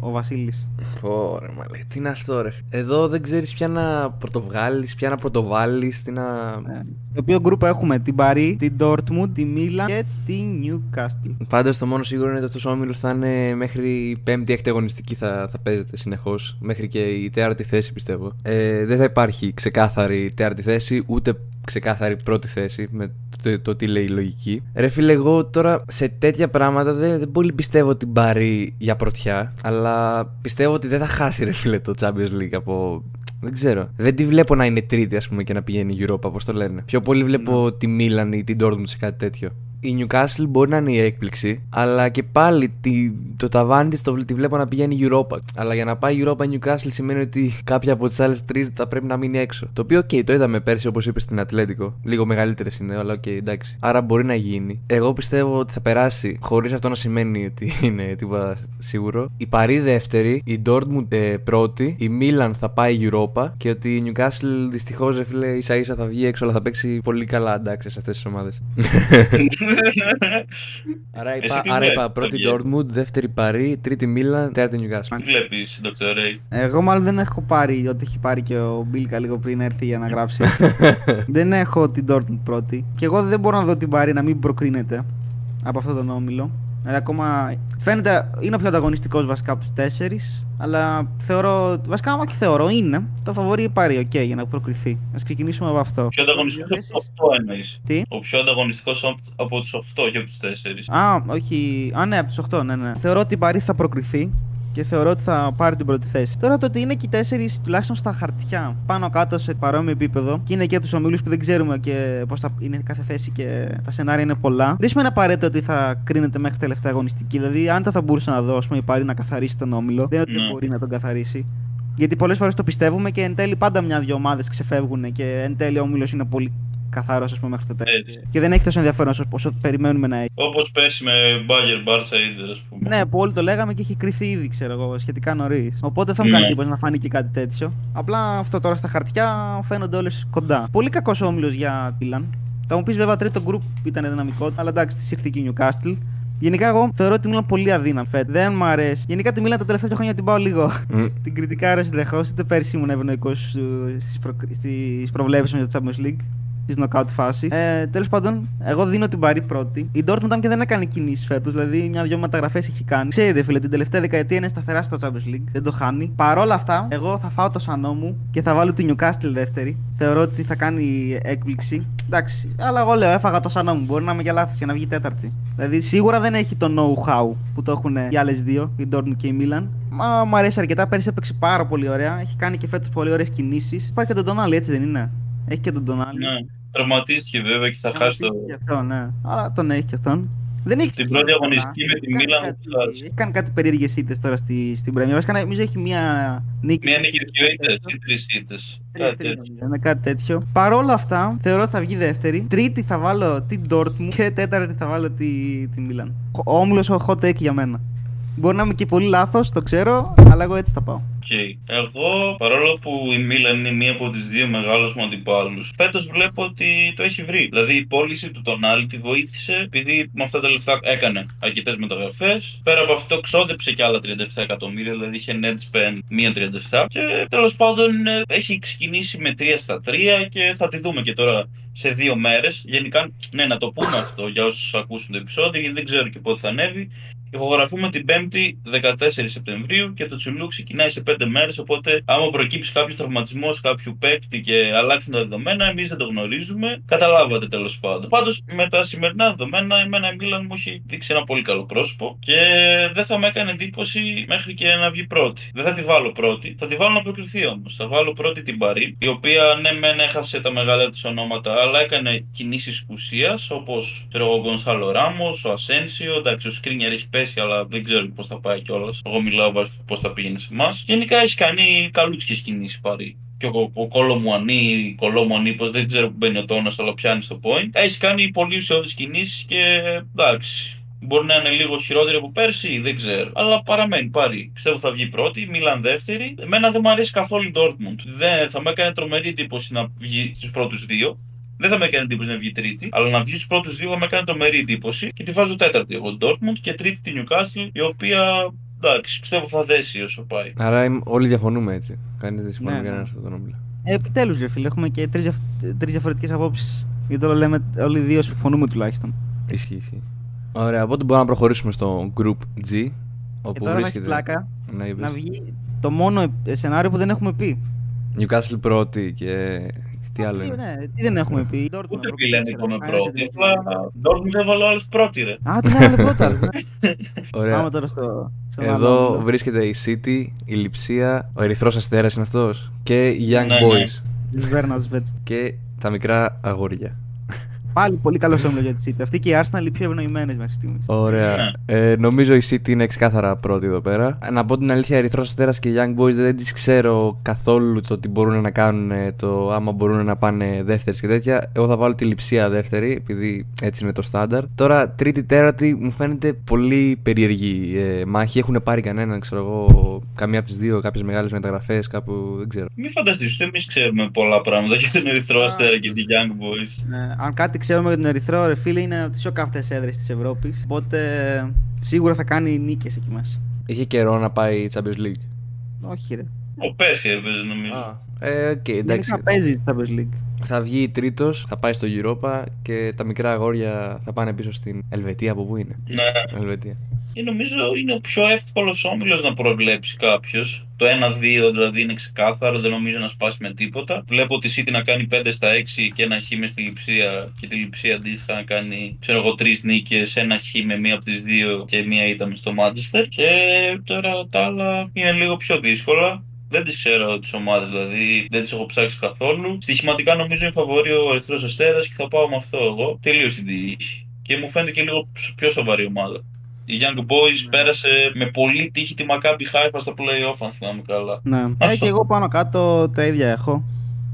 Speaker 3: ο Βασίλης.
Speaker 2: Ωραία, μα λέει, τι είναι αυτό, ρε. Εδώ δεν ξέρεις ποια να πρωτοβγάλεις, ποια να πρωτοβάλεις, τι να.
Speaker 3: Ε, το οποίο γκρουπ έχουμε την Παρή, την Dortmund, τη Μίλαν και την Newcastle.
Speaker 2: Πάντως το μόνο σίγουρο είναι ότι αυτός ο όμιλος θα είναι μέχρι η πέμπτη έκτη αγωνιστική θα, θα παίζεται συνεχώς. Μέχρι και η τέταρτη θέση πιστεύω. Ε, δεν θα υπάρχει ξεκάθαρη τέταρτη θέση, ούτε ξεκάθαρη πρώτη θέση με το, το, τι λέει η λογική. Ρε φίλε, εγώ τώρα σε τέτοια πράγματα δεν, δεν πολύ πιστεύω την πάρει για πρωτιά. Αλλά πιστεύω ότι δεν θα χάσει, ρε φίλε, το Champions League από. Δεν ξέρω. Δεν τη βλέπω να είναι τρίτη, ας πούμε, και να πηγαίνει η Europa, όπω το λένε. Πιο πολύ βλέπω τη Μίλαν ή την Dortmund σε κάτι τέτοιο η Newcastle μπορεί να είναι η έκπληξη, αλλά και πάλι τη, το ταβάνι της το, τη βλέπω να πηγαίνει η Europa. Αλλά για να πάει η Europa η Newcastle σημαίνει ότι κάποια από τις άλλες τρεις θα πρέπει να μείνει έξω. Το οποίο, OK, okay, το είδαμε πέρσι όπως είπες στην Ατλέτικο. Λίγο μεγαλύτερες είναι, αλλά OK, okay, εντάξει. Άρα μπορεί να γίνει. Εγώ πιστεύω ότι θα περάσει, χωρίς αυτό να σημαίνει ότι είναι τίποτα σίγουρο. Η Παρί δεύτερη, η Dortmund ε, πρώτη, η Milan θα πάει η Europa και ότι η Newcastle δυστυχώς, φίλε, ίσα ίσα θα βγει έξω, αλλά θα παίξει πολύ καλά εντάξει σε αυτές τις ομάδες. άρα είπα, άρα είπα πρώτη Dortmund, δεύτερη Παρί, τρίτη Μίλαν, τέταρτη Newcastle.
Speaker 1: Τι βλέπεις, Dr. Ray;
Speaker 3: Εγώ μάλλον δεν έχω πάρει ό,τι έχει πάρει και ο Μπίλκα λίγο πριν έρθει για να γράψει. δεν έχω την Dortmund πρώτη. Και εγώ δεν μπορώ να δω την Παρί να μην προκρίνεται από αυτόν τον όμιλο. Δηλαδή ακόμα φαίνεται είναι ο πιο ανταγωνιστικός βασικά από τους τέσσερις. Αλλά θεωρώ. Βασικά, άμα και θεωρώ είναι. Το φαβορεί πάρει, οκ, για να προκριθεί. Α ξεκινήσουμε από αυτό.
Speaker 1: Ο πιο ανταγωνιστικός από του 8 εννοείς.
Speaker 3: Τι;
Speaker 1: Ο πιο ανταγωνιστικός από τους 8 και από τους 4.
Speaker 3: Α, όχι. Α, ναι, από τους 8, ναι, ναι. Θεωρώ ότι η Παρή θα προκριθεί και θεωρώ ότι θα πάρει την πρώτη θέση. Τώρα το ότι είναι και οι τέσσερις τουλάχιστον στα χαρτιά πάνω κάτω σε παρόμοιο επίπεδο και είναι και τους ομίλους που δεν ξέρουμε και πώς θα είναι κάθε θέση και τα σενάρια είναι πολλά. Δεν σημαίνει απαραίτητο ότι θα κρίνεται μέχρι τελευταία αγωνιστική. Δηλαδή, αν θα μπορούσα να δω, ας πούμε, η Πάρη να καθαρίσει τον όμιλο, δεν είναι ότι
Speaker 1: Ναι.
Speaker 3: μπορεί να τον καθαρίσει. Γιατί πολλές φορές το πιστεύουμε και εν τέλει πάντα μια-δυο ομάδες ξεφεύγουν και εν τέλει ο όμιλο είναι πολύ καθαρός, ας πούμε, μέχρι το τέλο.
Speaker 1: Έτσι.
Speaker 3: Και δεν έχει τόσο ενδιαφέρον όσο, όσο περιμένουμε να έχει.
Speaker 1: Όπως πέρσι με Bagger Barca Inter, ας πούμε.
Speaker 3: Ναι, που όλοι το λέγαμε και έχει κρυθεί ήδη, ξέρω εγώ, σχετικά νωρίς. Οπότε θα μου
Speaker 1: Ναι.
Speaker 3: κάνει εντύπωση να φάνει και κάτι τέτοιο. Απλά αυτό τώρα στα χαρτιά φαίνονται όλες κοντά. Πολύ κακός όμιλος για Μίλαν. Θα μου πεις βέβαια τρίτο γκρουπ ήταν δυναμικό, αλλά εντάξει, τη ήρθε και η Newcastle. Γενικά, εγώ θεωρώ ότι Μίλαν πολύ αδύναμη φέτος. Δεν μου αρέσει. Γενικά τη Μίλαν τα τελευταία χρόνια την πάω λίγο.
Speaker 2: Μμ.
Speaker 3: την κριτικάρω συνεχώς. Είτε πέρσι ήμουν ευνοϊκός στις προ... στις προβλέψεις με το Champions League. Τη knockout φάση. Ε, Τέλος πάντων, εγώ δίνω την Παρή πρώτη. Η Dortmund ήταν και δεν έκανε κινήσεις φέτος. Δηλαδή, μια-δυο μεταγραφές έχει κάνει. Ξέρει, ρε φίλε, την τελευταία δεκαετία είναι σταθερά στο Champions League. Δεν το χάνει. Παρ' όλα αυτά, εγώ θα φάω το σανό μου και θα βάλω τη Newcastle δεύτερη. Θεωρώ ότι θα κάνει έκπληξη. Εντάξει, αλλά εγώ λέω, έφαγα το σανό μου. Μπορεί να είμαι για λάθος και να βγει τέταρτη. Δηλαδή, σίγουρα δεν έχει το know-how που το έχουν οι άλλες δύο, η Dortmund και η Milan. Μα μου αρέσει αρκετά. Πέρυσι έπαιξε πάρα πολύ ωραία. Έχει κάνει και φέτος πολύ ωραίες κινήσεις. Υπάρχει και τον Τονάλι, έτσι δεν είναι; Έχει και τον Τονάλι.
Speaker 1: Ναι. Τραυματίστηκε βέβαια και θα χάσει το.
Speaker 3: Τραυματίστηκε αυτό, ναι. Αλλά τον έχει και αυτόν. Δεν έχει
Speaker 1: Την
Speaker 3: ξεκινήσει
Speaker 1: πρώτη
Speaker 3: καλά.
Speaker 1: αγωνιστική με τη
Speaker 3: Έχει κάνει
Speaker 1: Μίλαν
Speaker 3: κάτι-
Speaker 1: που χάσει.
Speaker 3: Έχει κάνει κάτι περίεργες ήττες τώρα στη, στην Πρέμια. Βασικά νομίζω έχει μία νίκη.
Speaker 1: Μία
Speaker 3: τρεις
Speaker 1: νίκη, δύο ήττες
Speaker 3: τέτοιο.
Speaker 1: ή τρεις ήττες.
Speaker 3: Τρεις, τρεις νομίζω, Είναι κάτι τέτοιο. Παρ' όλα αυτά, θεωρώ ότι θα βγει δεύτερη. Τρίτη θα βάλω την Dortmund και τέταρτη θα βάλω τη, τη Milan. Ο όμιλος ο hot take για μένα. Μπορεί να είμαι και πολύ λάθος, το ξέρω, αλλά εγώ έτσι θα πάω.
Speaker 1: Εγώ, παρόλο που η Μίλαν είναι μία από τις δύο μεγάλου μου αντιπάλους, φέτος βλέπω ότι το έχει βρει. Δηλαδή η πώληση του Τονάλι τη βοήθησε, επειδή με αυτά τα λεφτά έκανε αρκετές μεταγραφές. Πέρα από αυτό, ξόδεψε και άλλα 37 εκατομμύρια, δηλαδή είχε net spend μία 37. Και τέλος πάντων ε, έχει ξεκινήσει με 3 στα 3 και θα τη δούμε και τώρα σε δύο μέρες. Γενικά, ναι, να το πούμε αυτό για όσους ακούσουν το επεισόδιο, γιατί δεν ξέρω και πότε θα ανέβει. Ηχογραφούμε την 5η 14 Σεπτεμβρίου και το Τσουλού ξεκινάει σε 5 μέρες. Οπότε, άμα προκύψει κάποιος τραυματισμός κάποιου παίκτη και αλλάξουν τα δεδομένα, εμείς δεν το γνωρίζουμε. Καταλάβατε τέλος πάντων. Πάντως, με τα σημερινά δεδομένα, εμένα η Μίλαν μου έχει δείξει ένα πολύ καλό πρόσωπο και δεν θα με έκανε εντύπωση μέχρι και να βγει πρώτη. Δεν θα τη βάλω πρώτη, θα τη βάλω να προκριθεί όμως. Θα βάλω πρώτη την Παρή, η οποία ναι, μεν έχασε τα μεγάλα της ονόματα, αλλά έκανε κινήσεις ουσίας όπως ο Γκονσάλο Ράμο, ο Ασένσιο. Εντάξει, ο Σκρίνιερ έχει πέσει, αλλά δεν ξέρω πώς θα πάει κιόλας. Εγώ μιλάω βάσει του πώς θα πήγαινε σε εμάς. Γενικά έχει κάνει καλούτσικε κινήσεις πάρει και ο, ο Κολομουανί, Κολομουανί, πώς δεν ξέρω που μπαίνει ο τόνο, αλλά πιάνεις στο point. Έχει κάνει πολύ ουσιώδεις κινήσεις και εντάξει. Μπορεί να είναι λίγο χειρότερη από πέρσι, δεν ξέρω. Αλλά παραμένει, πάρει. Πιστεύω θα βγει πρώτη, Μίλαν δεύτερη. Εμένα δεν μου αρέσει καθόλου η Dortmund. Δεν θα με έκανε τρομερή εντύπωση να βγει στους πρώτους δύο. Δεν θα με έκανε εντύπωση να βγει τρίτη, αλλά να βγεις στου πρώτους δύο θα με έκανε τρομερή εντύπωση και τη βάζω τέταρτη εγώ την Dortmund και τρίτη τη Newcastle, η οποία εντάξει, πιστεύω θα δέσει όσο πάει.
Speaker 2: Άρα όλοι διαφωνούμε έτσι. Κανείς δεν συμφωνεί
Speaker 3: Ναι,
Speaker 2: με
Speaker 3: ναι.
Speaker 2: κανένα στον όμιλο.
Speaker 3: Ε, Επιτέλους, ρε φίλε, έχουμε και τρεις διαφορετικές απόψεις. Γιατί όλο λέμε όλοι οι δύο συμφωνούμε τουλάχιστον.
Speaker 2: Ισχύει, ισχύει. Ωραία, οπότε μπορούμε να προχωρήσουμε στο Group G.
Speaker 3: Και
Speaker 2: Όπου
Speaker 3: τώρα θα έχει
Speaker 2: βρίσκεται.
Speaker 3: πλάκα
Speaker 2: Ναι, είπες.
Speaker 3: να βγει το μόνο ε- σενάριο που δεν έχουμε πει.
Speaker 2: Newcastle πρώτη και. Τι άλλο
Speaker 3: τι,
Speaker 2: είναι;
Speaker 3: ναι, τι δεν έχουμε πει. η Dortmund
Speaker 1: Ούτε
Speaker 3: να
Speaker 1: πει λένε
Speaker 3: προκριθεί,
Speaker 1: είπαμε
Speaker 3: κανένας
Speaker 1: πρώτη.
Speaker 3: δεν
Speaker 1: Απλά
Speaker 3: έχει.
Speaker 1: Dortmund έβαλε άλλους πρώτη, ρε.
Speaker 3: Α, την έβαλε πρώτα. ρε.
Speaker 2: Ωραία.
Speaker 3: Πάμε τώρα στο. στον άλλο
Speaker 2: Εδώ
Speaker 3: όμιλο.
Speaker 2: βρίσκεται η City, η Λιψία, ο Ερυθρός Αστέρας είναι αυτός και οι Young
Speaker 1: Ναι, ναι.
Speaker 2: Boys
Speaker 3: Της Βέρνας Βέτς.
Speaker 2: και τα μικρά αγόρια.
Speaker 3: Πάλι πολύ καλό όμιλο για τη City. Αυτή και η Arsenal οι πιο ευνοημένες μέχρι στιγμής.
Speaker 2: Ωραία. Ε, νομίζω η City είναι ξεκάθαρα πρώτη εδώ πέρα. Να πω την αλήθεια, Ερυθρός Αστέρας και Young Boys δεν τις ξέρω καθόλου το τι μπορούν να κάνουν, το άμα μπορούν να πάνε δεύτερες και τέτοια. Εγώ θα βάλω τη λειψία δεύτερη, επειδή έτσι είναι το στάνταρ. Τώρα, τρίτη, τέταρτη μου φαίνεται πολύ περίεργη ε, μάχη. Έχουν πάρει κανέναν, ξέρω εγώ, καμία από τις δύο, κάποιες μεγάλες μεταγραφές, κάπου δεν ξέρω.
Speaker 1: Μην φανταστείς, εμείς ξέρουμε πολλά πράγματα για τον Ερυθρό Αστέρα και τη Young Boys.
Speaker 3: Ναι, αν κάτι ξέρουμε για τον Ερυθρό, ρε φίλε, είναι από τις πιο καυτές έδρες της Ευρώπης. Οπότε σίγουρα θα κάνει νίκες εκεί μέσα.
Speaker 2: Είχε καιρό να πάει η Champions League.
Speaker 3: Όχι, ρε.
Speaker 1: Ο Πέρσι έπαιζε νομίζω.
Speaker 2: Α, ε, οκ, εντάξει.
Speaker 3: Γενικά παίζει τη Champions League.
Speaker 2: Θα βγει τρίτος, θα πάει στο Europa και τα μικρά αγόρια θα πάνε πίσω στην Ελβετία. Από πού είναι;
Speaker 1: Ναι.
Speaker 2: Ελβετία.
Speaker 1: Και νομίζω είναι ο πιο εύκολος όμιλος να προβλέψει κάποιος. Το 1-2 δηλαδή είναι ξεκάθαρο, δεν νομίζω να σπάσει με τίποτα. Βλέπω τη City να κάνει 5 στα 6 και ένα χ μες στη Λειψία και τη Λειψία αντίστοιχα να κάνει ξέρω εγώ τρεις νίκες, ένα χ με μία από τις δύο και μία ήταν στο Manchester. Και τώρα τα άλλα είναι λίγο πιο δύσκολα. Δεν τις ξέρω τις ομάδες, δηλαδή δεν τις έχω ψάξει καθόλου. Στοιχηματικά νομίζω είναι φαβορεί ο Ερυθρός Αστέρας και θα πάω με αυτό εγώ. Τελείως την τύχη. Και μου φαίνεται και λίγο πιο σοβαρή ομάδα. Η Young Boys
Speaker 3: Ναι.
Speaker 1: πέρασε με πολύ τύχη τη Maccabi Haifa στο play-off, αν θυμάμαι καλά.
Speaker 3: Ναι. Ε,
Speaker 1: Αυτό.
Speaker 3: και εγώ πάνω κάτω τα ίδια έχω.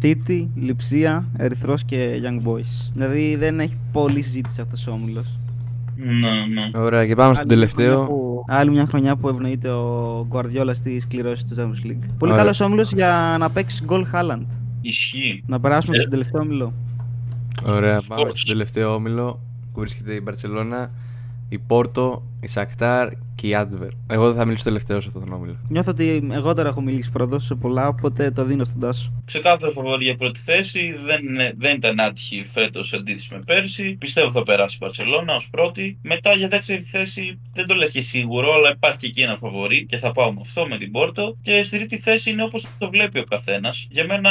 Speaker 3: City, Λιψία, Ερυθρός και Young Boys. Δηλαδή δεν έχει πολλή συζήτηση αυτός ο όμιλος.
Speaker 1: Ναι, ναι.
Speaker 2: Ωραία, και πάμε στον
Speaker 3: Άλλη μια χρονιά
Speaker 2: τελευταίο.
Speaker 3: που- άλλη μια χρονιά που ευνοείται ο Guardiola στις κληρώσεις του Champions League. Πολύ
Speaker 2: Ωραία.
Speaker 3: καλός όμιλος για να παίξει γκολ Haaland.
Speaker 1: Ισχύει.
Speaker 3: Να περάσουμε
Speaker 1: Ε.
Speaker 3: στον τελευταίο όμιλο.
Speaker 2: Ωραία,
Speaker 1: Of
Speaker 2: πάμε
Speaker 1: course.
Speaker 2: στον τελευταίο όμιλο που βρίσκεται η Μπαρσελόνα, η Πόρτο, η Σακτάρ και η Άντβερ. Εγώ δεν θα μιλήσω τελευταίος σε αυτόν τον όμιλο.
Speaker 3: Νιώθω ότι εγώ τώρα έχω μιλήσει πρώτος σε πολλά, οπότε το δίνω στον Τάσο.
Speaker 1: Ξεκάθαρο φαβορή για πρώτη θέση. Δεν, είναι- δεν ήταν άτυχη φέτος σε αντίθεση με πέρσι. Πιστεύω θα περάσει η Παρσελώνα ως πρώτη. Μετά για δεύτερη θέση δεν το λες και σίγουρο, αλλά υπάρχει και εκεί ένα φαβορή και θα πάω με αυτό, με την Πόρτο. Και στη τρίτη θέση είναι όπως το βλέπει ο καθένας. Για μένα,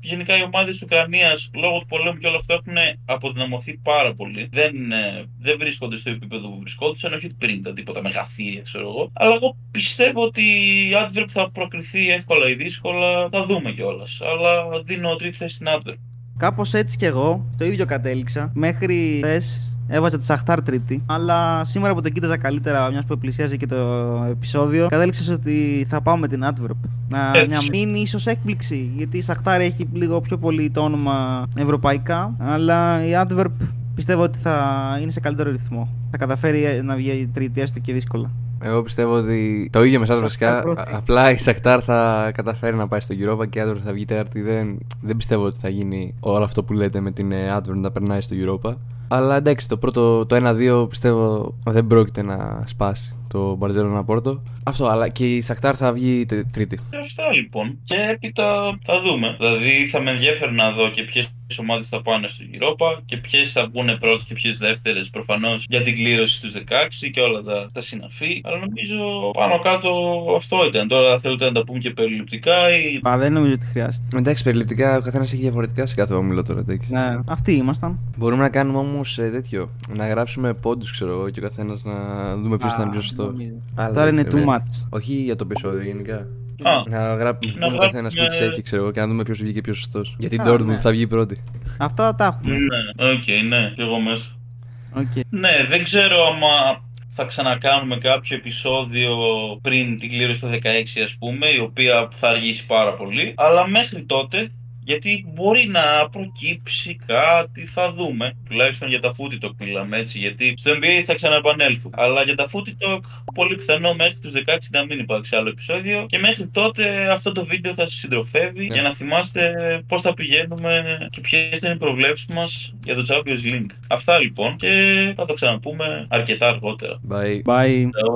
Speaker 1: γενικά οι ομάδες της Ουκρανίας λόγω του πολέμου και όλα αυτά έχουν αποδυναμωθεί πάρα πολύ. Δεν, ε, δεν βρίσκονται στο επίπεδο που βρισκόντουσαν, όχι ότι πριν ήταν τίποτα μεγαθύρια, ξέρω εγώ. Αλλά εγώ πιστεύω ότι η Adverb θα προκριθεί εύκολα ή δύσκολα. Θα δούμε κιόλας. Αλλά δίνω τρίτη θέση στην Adverb.
Speaker 3: Κάπως έτσι κι εγώ, στο ίδιο κατέληξα. Μέχρι χθες έβαζα τη Σαχτάρ τρίτη. Αλλά σήμερα που το κοίταζα καλύτερα, μιας που πλησιάζει και το επεισόδιο, κατέληξα ότι θα πάω με την Adverb. Να,
Speaker 1: Έτσι.
Speaker 3: μια μήνυ ίσως έκπληξη. Γιατί η Σαχτάρ έχει λίγο πιο πολύ το όνομα ευρωπαϊκά. Αλλά η Adverb πιστεύω ότι θα είναι σε καλύτερο ρυθμό. Θα καταφέρει να βγει η τρίτη έστω και δύσκολα.
Speaker 2: Εγώ πιστεύω ότι το ίδιο με εσάς
Speaker 3: Σακτάρ
Speaker 2: βασικά.
Speaker 3: πρώτη.
Speaker 2: α- Απλά η Σακτάρ θα καταφέρει να πάει στο Europa και η Άντβερ θα βγει τέταρτη. Δεν, δεν πιστεύω ότι θα γίνει όλο αυτό που λέτε με την Άντβερ να περνάει στο Europa. Αλλά εντάξει, το πρώτο, το 1-2 πιστεύω δεν πρόκειται να σπάσει το Barcelona Πόρτο. Αυτό, αλλά και η Σακτάρ θα βγει τε- τρίτη.
Speaker 1: Και αυτά λοιπόν. Και έπειτα θα δούμε. Δηλαδή θα με ενδιαφέρει να δω και ποιες ομάδες θα πάνε στο Europa και ποιες θα βγουν πρώτες και ποιες δεύτερες. Προφανώς για την κλήρωση στους 16 και όλα τα, τα συναφή. Αλλά νομίζω πάνω κάτω αυτό ήταν. Τώρα θέλετε να τα πούμε και περιληπτικά ή.
Speaker 3: Πα, δεν νομίζω ότι χρειάζεται.
Speaker 2: Εντάξει, περιληπτικά ο καθένας έχει διαφορετικά σε κάθε όμιλο τώρα. Εντάξει.
Speaker 3: Ναι, αυτοί ήμασταν.
Speaker 2: Μπορούμε να κάνουμε όμως τέτοιο. Να γράψουμε πόντους, ξέρω εγώ, και ο καθένας να δούμε ποιος
Speaker 3: Α,
Speaker 2: ήταν πιο σωστό.
Speaker 3: νομίζω.
Speaker 2: Αλλά
Speaker 3: Τώρα
Speaker 2: δεν
Speaker 3: είναι
Speaker 2: ξέρω,
Speaker 3: too
Speaker 2: ε.
Speaker 3: much.
Speaker 2: Όχι για το επεισόδιο γενικά.
Speaker 1: Α,
Speaker 2: Να γράψουμε
Speaker 1: Να
Speaker 2: ο καθένα που
Speaker 1: γράψουμε-
Speaker 2: τι έχει, ξέρω εγώ, και να δούμε ποιος βγήκε πιο σωστός. Γιατί η
Speaker 3: Α,
Speaker 2: Dortmund
Speaker 3: ναι.
Speaker 2: θα βγει πρώτη.
Speaker 3: Αυτά τα έχουμε.
Speaker 1: ναι, οκ, ναι, και εγώ μέσα.
Speaker 3: Οκ.
Speaker 1: Ναι, δεν ξέρω άμα θα ξανακάνουμε κάποιο επεισόδιο πριν την κλήρωση το 16 ας πούμε, η οποία θα αργήσει πάρα πολύ. Αλλά μέχρι τότε, γιατί μπορεί να προκύψει κάτι, θα δούμε. Τουλάχιστον για τα Footy Talk μιλάμε έτσι, γιατί στο NBA θα ξαναεπανέλθουμε. Αλλά για τα Footy Talk, πολύ πιθανό μέχρι τους 16 να μην υπάρξει άλλο επεισόδιο. Και μέχρι τότε αυτό το βίντεο θα σας συντροφεύει
Speaker 2: Ναι.
Speaker 1: για να θυμάστε πώς θα πηγαίνουμε και ποιες είναι οι προβλέψεις μας για το Champions League. Αυτά λοιπόν και θα το ξαναπούμε αρκετά αργότερα.
Speaker 2: Bye.
Speaker 3: Bye.
Speaker 1: Ciao.